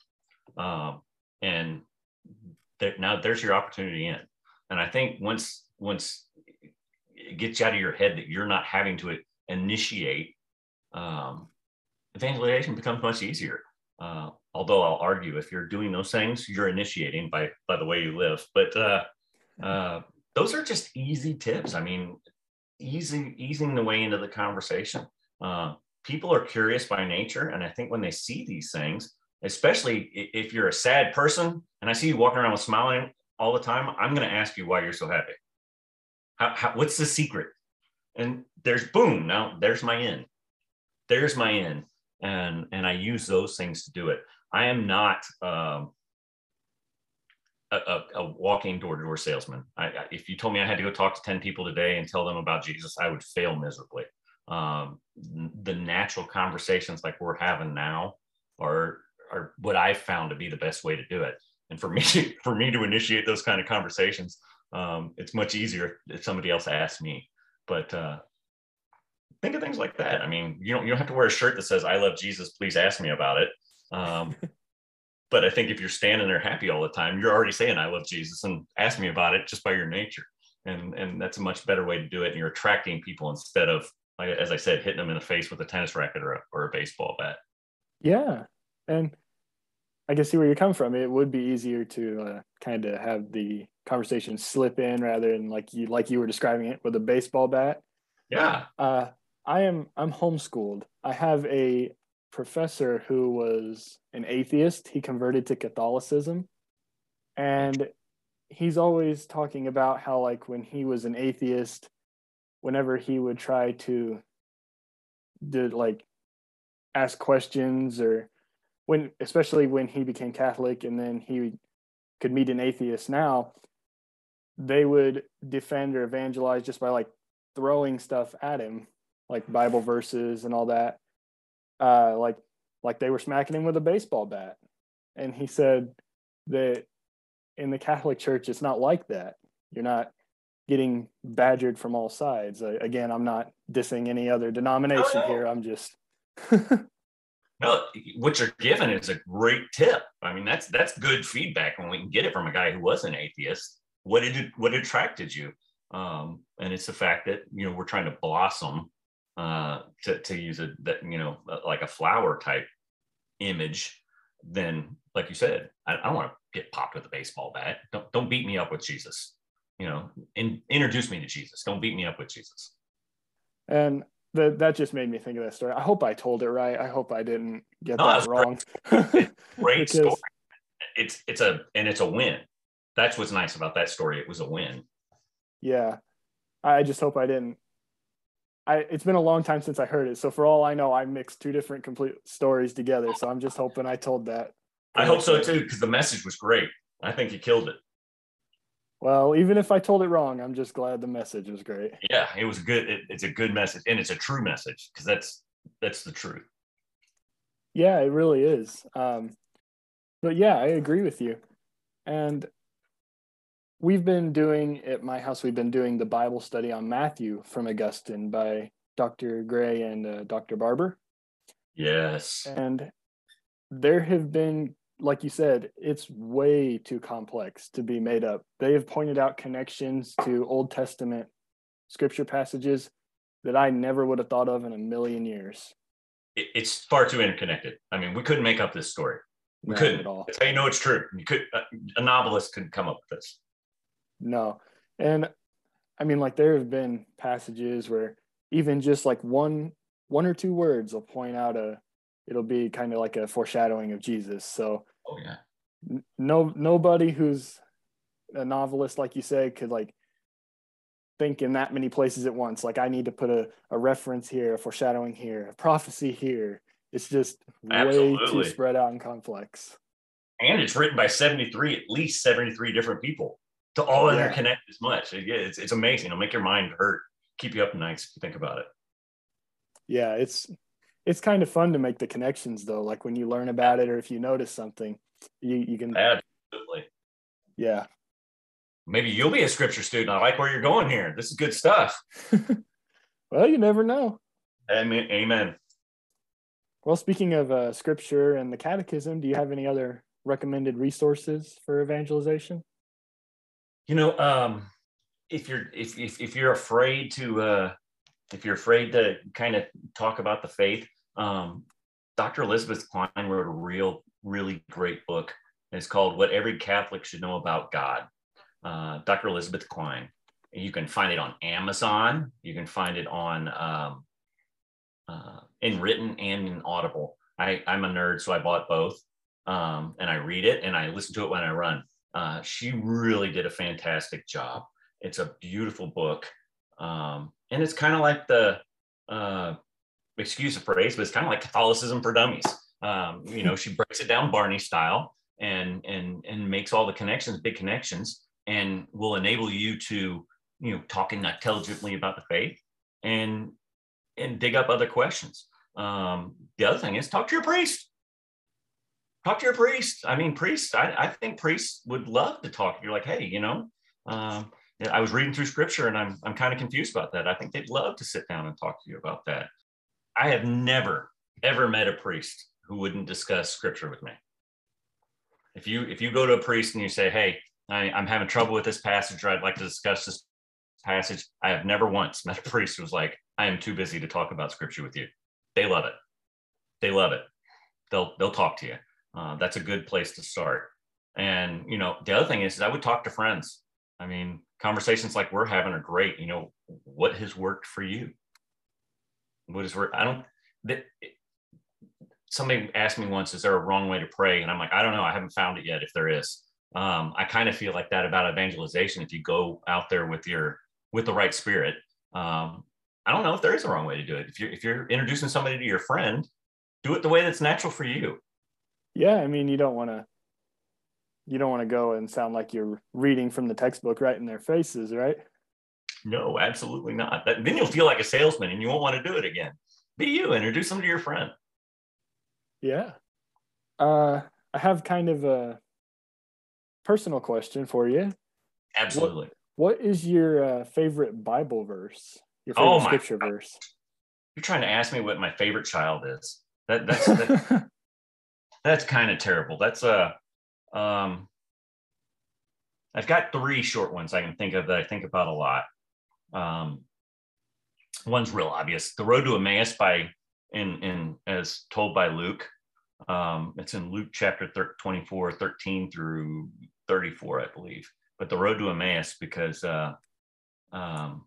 um, and that now there's your opportunity in. And I think once once it gets out of your head that you're not having to initiate, um, evangelization becomes much easier. Uh, although I'll argue if you're doing those things, you're initiating by by the way you live. But uh, uh, those are just easy tips. I mean, easing easing the way into the conversation. Uh, people are curious by nature, and I think when they see these things, especially if you're a sad person, and I see you walking around with smiling all the time, I'm going to ask you why you're so happy. How, how, what's the secret? And there's boom. Now there's my in. There's my in, and and I use those things to do it. I am not um, a, a, a, walking door-to-door salesman. I, if you told me I had to go talk to 10 people today and tell them about Jesus, I would fail miserably. Um, the natural conversations like we're having now are, are what I've found to be the best way to do it. And for me, for me to initiate those kind of conversations, um, it's much easier if somebody else asks me. But uh, think of things like that. I mean, you don't you don't have to wear a shirt that says "I love Jesus." Please ask me about it. Um, But I think if you're standing there happy all the time, you're already saying, I love Jesus and ask me about it just by your nature. And, and that's a much better way to do it. And you're attracting people instead of, as I said, hitting them in the face with a tennis racket or a, or a baseball bat. Yeah. And I can see where you come from. It would be easier to uh, kind of have the conversation slip in rather than like you, like you were describing it with a baseball bat. Yeah. Uh, I am, I'm homeschooled. I have a professor who was an atheist. He converted to Catholicism. And he's always talking about how, like, when he was an atheist, whenever he would try to did like ask questions or when especially when he became catholic and then he could meet an atheist now they would defend or evangelize just by like throwing stuff at him like bible verses and all that uh, like like they were smacking him with a baseball bat. And he said that in the Catholic Church, it's not like that. You're not getting badgered from all sides. Uh, again, I'm not dissing any other denomination no. here. I'm just. no, what you're given is a great tip. I mean, that's that's good feedback when we can get it from a guy who was an atheist. What did it, what attracted you? Um, and it's the fact that you know we're trying to blossom uh, to, to use a that you know like a flower type image, then like you said, I, I don't want to get popped with a baseball bat. Don't don't beat me up with Jesus. You know, in, introduce me to Jesus. Don't beat me up with Jesus. And that that just made me think of that story. I hope I told it right. I hope I didn't get no, that wrong. Great, great because... story. It's it's a and it's a win. That's what's nice about that story. It was a win. Yeah. I just hope I didn't I, it's been a long time since I heard it. So for all I know, I mixed two different complete stories together. So I'm just hoping I told that. I hope so too, because the message was great. I think you killed it. Well, even if I told it wrong, I'm just glad the message was great. Yeah, it was good. It, it's a good message, and it's a true message because that's that's the truth. Yeah, it really is. Um, but yeah, I agree with you. And we've been doing at my house we've been doing the bible study on matthew from augustine by dr gray and uh, dr barber. Yes. And there have been like you said it's way too complex to be made up. They have pointed out connections to old testament scripture passages that i never would have thought of in a million years. It's far too interconnected. I mean we couldn't make up this story. We Not couldn't. That's how you know it's true. You could uh, a novelist couldn't come up with this. No. And I mean, like there have been passages where even just like one one or two words will point out a it'll be kind of like a foreshadowing of Jesus. So oh yeah. no nobody who's a novelist, like you say, could like think in that many places at once. Like I need to put a, a reference here, a foreshadowing here, a prophecy here. It's just Absolutely. way too spread out and complex. And it's written by 73, at least 73 different people to all yeah. interconnect as much. It's, it's amazing. It'll make your mind hurt, keep you up nights. You think about it. Yeah, it's it's kind of fun to make the connections though. Like when you learn about it or if you notice something, you you can absolutely. Yeah. Maybe you'll be a scripture student. I like where you're going here. This is good stuff. well, you never know. Amen. Amen. Well, speaking of uh, scripture and the catechism, do you have any other recommended resources for evangelization? You know, um, if you're if, if if you're afraid to uh, if you're afraid to kind of talk about the faith, um, Dr. Elizabeth Klein wrote a real really great book. It's called "What Every Catholic Should Know About God." Uh, Dr. Elizabeth Klein. You can find it on Amazon. You can find it on um, uh, in written and in Audible. I, I'm a nerd, so I bought both, um, and I read it and I listen to it when I run. Uh, she really did a fantastic job. It's a beautiful book, um, and it's kind of like the uh, excuse the phrase, but it's kind of like Catholicism for dummies. Um, you know, she breaks it down Barney style and and and makes all the connections, big connections, and will enable you to you know talk intelligently about the faith and and dig up other questions. Um, the other thing is talk to your priest. Talk to your priest. I mean, priests. I, I think priests would love to talk. You're like, hey, you know, um, I was reading through scripture and I'm I'm kind of confused about that. I think they'd love to sit down and talk to you about that. I have never ever met a priest who wouldn't discuss scripture with me. If you if you go to a priest and you say, hey, I, I'm having trouble with this passage, or I'd like to discuss this passage, I have never once met a priest who was like, I am too busy to talk about scripture with you. They love it. They love it. They'll they'll talk to you. Uh, that's a good place to start. And you know, the other thing is, is I would talk to friends. I mean, conversations like we're having are great. You know, what has worked for you? What has worked? I don't. That, somebody asked me once, "Is there a wrong way to pray?" And I'm like, I don't know. I haven't found it yet. If there is, um, I kind of feel like that about evangelization. If you go out there with your with the right spirit, um, I don't know if there is a wrong way to do it. If you're if you're introducing somebody to your friend, do it the way that's natural for you. Yeah, I mean, you don't want to you don't want to go and sound like you're reading from the textbook right in their faces, right? No, absolutely not. That, then you'll feel like a salesman and you won't want to do it again. Be you, introduce them to your friend. Yeah. Uh, I have kind of a personal question for you. Absolutely. What, what is your uh, favorite Bible verse? Your favorite oh scripture God. verse. You're trying to ask me what my favorite child is. That that's that, that's kind of terrible. That's a uh, um I've got three short ones I can think of that I think about a lot. Um, one's real obvious. The Road to Emmaus by in in as told by Luke. Um, it's in Luke chapter 24, 13 through 34, I believe. But the Road to Emmaus, because uh, um,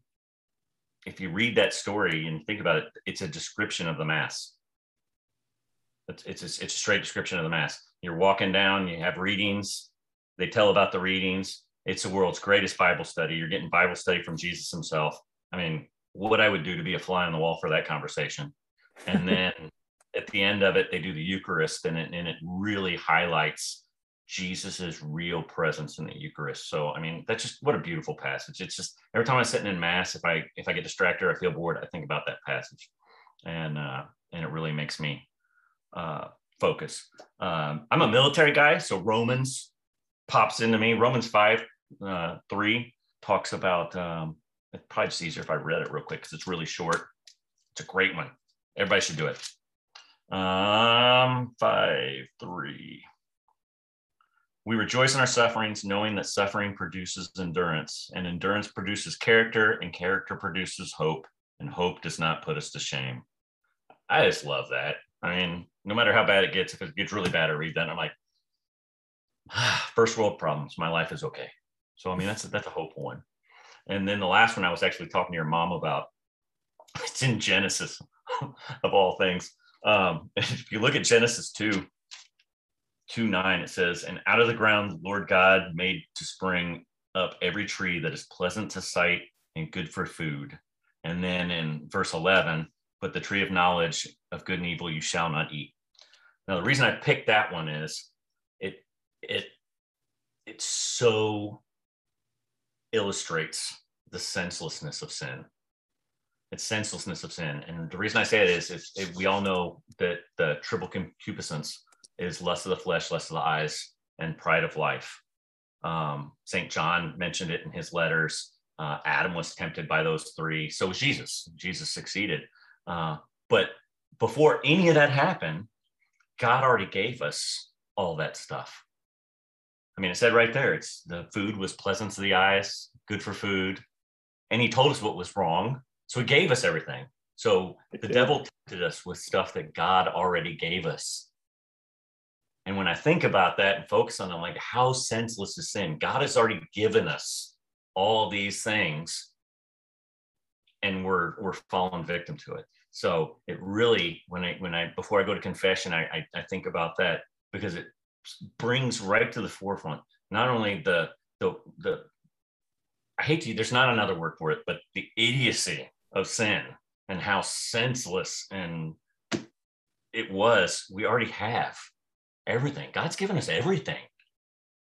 if you read that story and think about it, it's a description of the mass. It's it's a, it's a straight description of the mass. You're walking down, you have readings. They tell about the readings. It's the world's greatest Bible study. You're getting Bible study from Jesus himself. I mean, what I would do to be a fly on the wall for that conversation. And then at the end of it, they do the Eucharist, and it, and it really highlights Jesus's real presence in the Eucharist. So, I mean, that's just what a beautiful passage. It's just every time I'm sitting in mass, if I if I get distracted or I feel bored, I think about that passage, and uh, and it really makes me uh, focus. Um, I'm a military guy, so Romans pops into me. Romans five uh, three talks about. Um, it's probably just easier if I read it real quick because it's really short. It's a great one. Everybody should do it. Um, five three. We rejoice in our sufferings, knowing that suffering produces endurance, and endurance produces character, and character produces hope, and hope does not put us to shame. I just love that. I mean, no matter how bad it gets, if it gets really bad, I read that, I'm like, ah, first world problems. My life is okay. So I mean, that's that's a hopeful one. And then the last one I was actually talking to your mom about. It's in Genesis, of all things. Um, if you look at Genesis two, 2 9, it says, And out of the ground, Lord God made to spring up every tree that is pleasant to sight and good for food. And then in verse 11, but the tree of knowledge of good and evil you shall not eat. Now, the reason I picked that one is it, it, it so illustrates the senselessness of sin. It's senselessness of sin. And the reason I say it is, is it, we all know that the triple concupiscence is lust of the flesh, lust of the eyes, and pride of life. Um, St. John mentioned it in his letters. Uh, Adam was tempted by those three. So was Jesus. Jesus succeeded. Uh, But before any of that happened, God already gave us all that stuff. I mean, it said right there, it's the food was pleasant to the eyes, good for food. And he told us what was wrong. So he gave us everything. So the devil tempted us with stuff that God already gave us. And when I think about that and focus on it, I'm like, how senseless is sin? God has already given us all these things, and we're we're falling victim to it. So it really, when I when I before I go to confession, I I, I think about that because it brings right to the forefront not only the the the I hate to there's not another word for it, but the idiocy of sin and how senseless and it was. We already have everything. God's given us everything.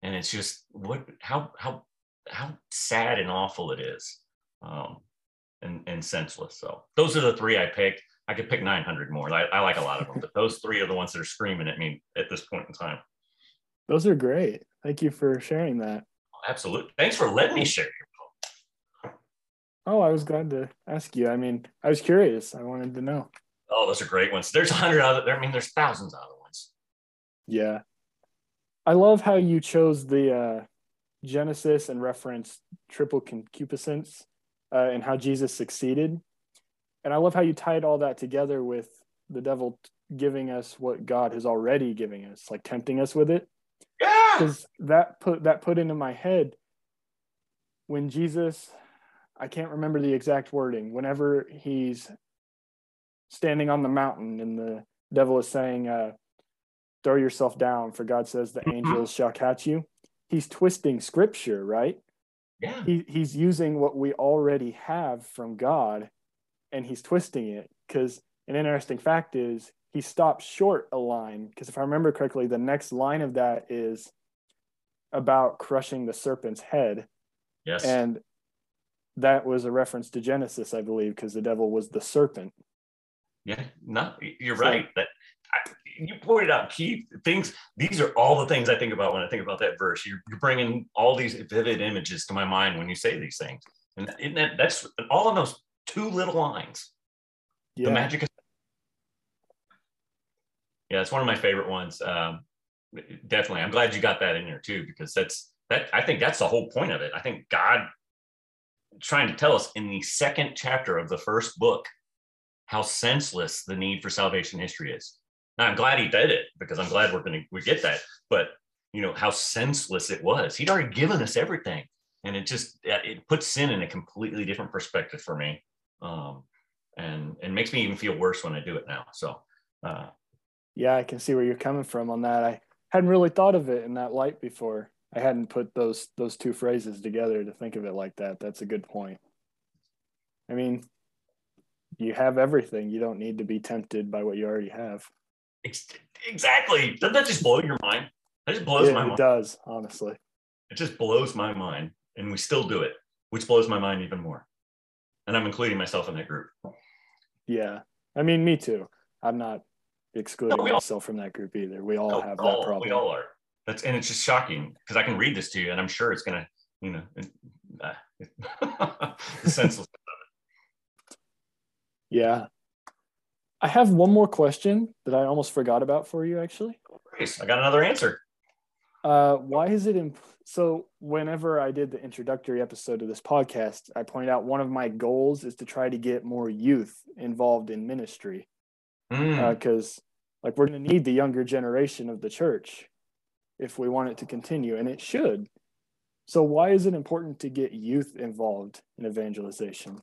And it's just what how how how sad and awful it is. Um and, and senseless. So those are the three I picked. I could pick 900 more. I, I like a lot of them, but those three are the ones that are screaming at me at this point in time. Those are great. Thank you for sharing that. Absolutely. Thanks for letting me share Oh, I was glad to ask you. I mean, I was curious. I wanted to know. Oh, those are great ones. There's a hundred other there. I mean, there's thousands of other ones. Yeah. I love how you chose the uh, Genesis and reference triple concupiscence uh, and how Jesus succeeded. And I love how you tied all that together with the devil giving us what God has already giving us, like tempting us with it. Yeah. Because that put that put into my head when Jesus, I can't remember the exact wording, whenever he's standing on the mountain and the devil is saying, uh, throw yourself down, for God says the mm-hmm. angels shall catch you. He's twisting scripture, right? Yeah. He, he's using what we already have from God and he's twisting it. Because an interesting fact is he stops short a line. Because if I remember correctly, the next line of that is about crushing the serpent's head. Yes. And that was a reference to Genesis, I believe, because the devil was the serpent. Yeah, no, you're so, right. That you pointed out key things. These are all the things I think about when I think about that verse. You're, you're bringing all these vivid images to my mind when you say these things, and that, that's all in those two little lines. Yeah. The magic. Of, yeah, it's one of my favorite ones. Um, definitely, I'm glad you got that in there too, because that's that. I think that's the whole point of it. I think God trying to tell us in the second chapter of the first book how senseless the need for salvation history is. Now, I'm glad he did it because I'm glad we're going to we get that. But you know how senseless it was. He'd already given us everything, and it just it puts sin in a completely different perspective for me, um, and and makes me even feel worse when I do it now. So, uh, yeah, I can see where you're coming from on that. I hadn't really thought of it in that light before. I hadn't put those those two phrases together to think of it like that. That's a good point. I mean, you have everything. You don't need to be tempted by what you already have. Exactly. Doesn't that just blow your mind? That just blows yeah, my mind. It does, honestly. It just blows my mind. And we still do it, which blows my mind even more. And I'm including myself in that group. Yeah. I mean, me too. I'm not excluding no, myself all, from that group either. We all no, have that all, problem. We all are. That's and it's just shocking because I can read this to you and I'm sure it's gonna, you know, uh, senseless yeah. I have one more question that I almost forgot about for you, actually. I got another answer. Uh, why is it imp- so? Whenever I did the introductory episode of this podcast, I pointed out one of my goals is to try to get more youth involved in ministry because, mm. uh, like, we're going to need the younger generation of the church if we want it to continue, and it should. So, why is it important to get youth involved in evangelization?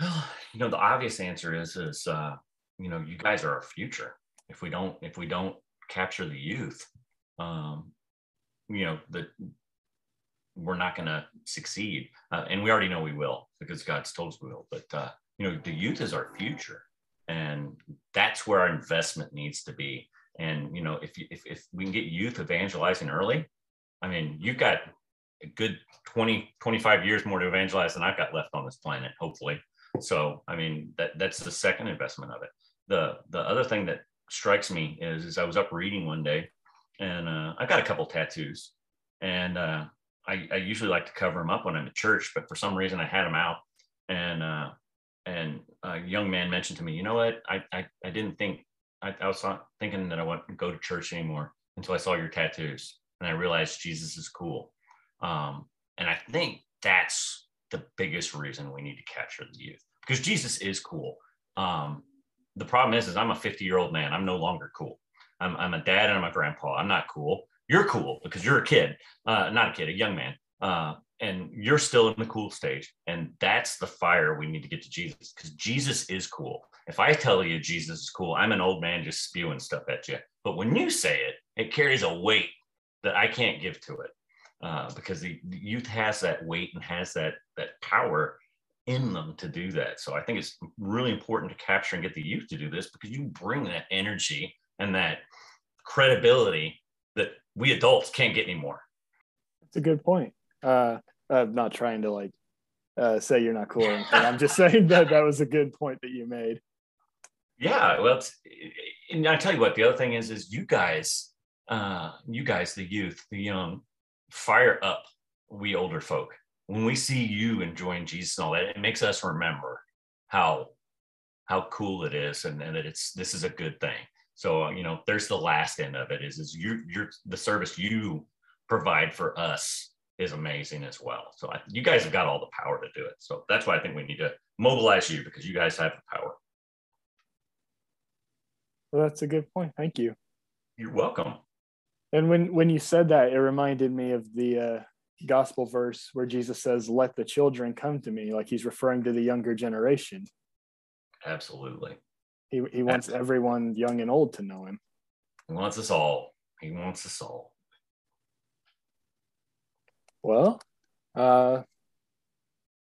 Well, you know, the obvious answer is is uh, you know, you guys are our future. If we don't if we don't capture the youth, um, you know, that we're not going to succeed, uh, and we already know we will because God's told us we will. But uh, you know, the youth is our future, and that's where our investment needs to be. And you know, if if if we can get youth evangelizing early, I mean, you've got a good 20 25 years more to evangelize than I've got left on this planet, hopefully. So, I mean, that that's the second investment of it. The the other thing that strikes me is, is I was up reading one day, and uh, I've got a couple tattoos, and uh, I, I usually like to cover them up when I'm at church, but for some reason I had them out, and uh, and a young man mentioned to me, you know what? I I, I didn't think I, I was thinking that I wouldn't go to church anymore until I saw your tattoos, and I realized Jesus is cool. Um, and I think that's the biggest reason we need to capture the youth because Jesus is cool. Um, the problem is, is I'm a 50 year old man. I'm no longer cool. I'm, I'm a dad and I'm a grandpa. I'm not cool. You're cool because you're a kid, uh, not a kid, a young man. Uh, and you're still in the cool stage. And that's the fire we need to get to Jesus because Jesus is cool. If I tell you Jesus is cool, I'm an old man just spewing stuff at you. But when you say it, it carries a weight that I can't give to it uh, because the, youth has that weight and has that that power in them to do that. So I think it's really important to capture and get the youth to do this because you bring that energy and that credibility that we adults can't get anymore. It's a good point. Uh, I'm not trying to like uh, say you're not cool. I'm just saying that that was a good point that you made. Yeah, well, it's, and I tell you what, the other thing is, is you guys, uh, you guys, the youth, the young, fire up we older folk when we see you enjoying Jesus and all that, it makes us remember how how cool it is and, and that it's this is a good thing. So you know, there's the last end of it is is you you're the service you provide for us is amazing as well. So I, you guys have got all the power to do it. So that's why I think we need to mobilize you because you guys have the power. Well, that's a good point. Thank you. You're welcome. And when when you said that, it reminded me of the uh, gospel verse where Jesus says, Let the children come to me, like he's referring to the younger generation. Absolutely. He, he wants Absolutely. everyone, young and old, to know him. He wants us all. He wants us all. Well, uh,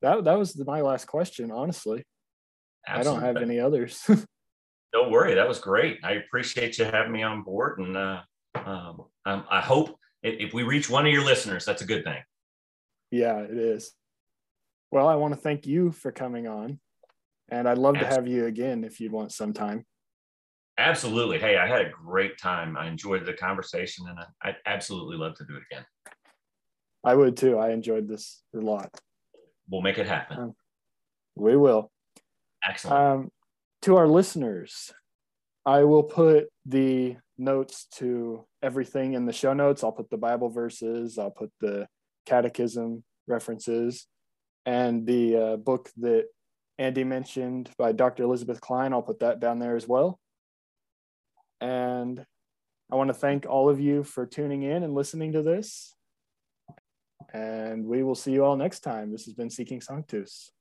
that, that was my last question, honestly. Absolutely. I don't have any others. don't worry. That was great. I appreciate you having me on board. And uh, um, I hope if we reach one of your listeners, that's a good thing. Yeah, it is. Well, I want to thank you for coming on. And I'd love Absolutely. to have you again if you'd want some time. Absolutely. Hey, I had a great time. I enjoyed the conversation and I, I'd absolutely love to do it again. I would too. I enjoyed this a lot. We'll make it happen. Um, we will. Excellent. Um, to our listeners, I will put the notes to everything in the show notes. I'll put the Bible verses, I'll put the catechism references, and the uh, book that Andy mentioned by Dr. Elizabeth Klein. I'll put that down there as well. And I want to thank all of you for tuning in and listening to this. And we will see you all next time. This has been Seeking Sanctus.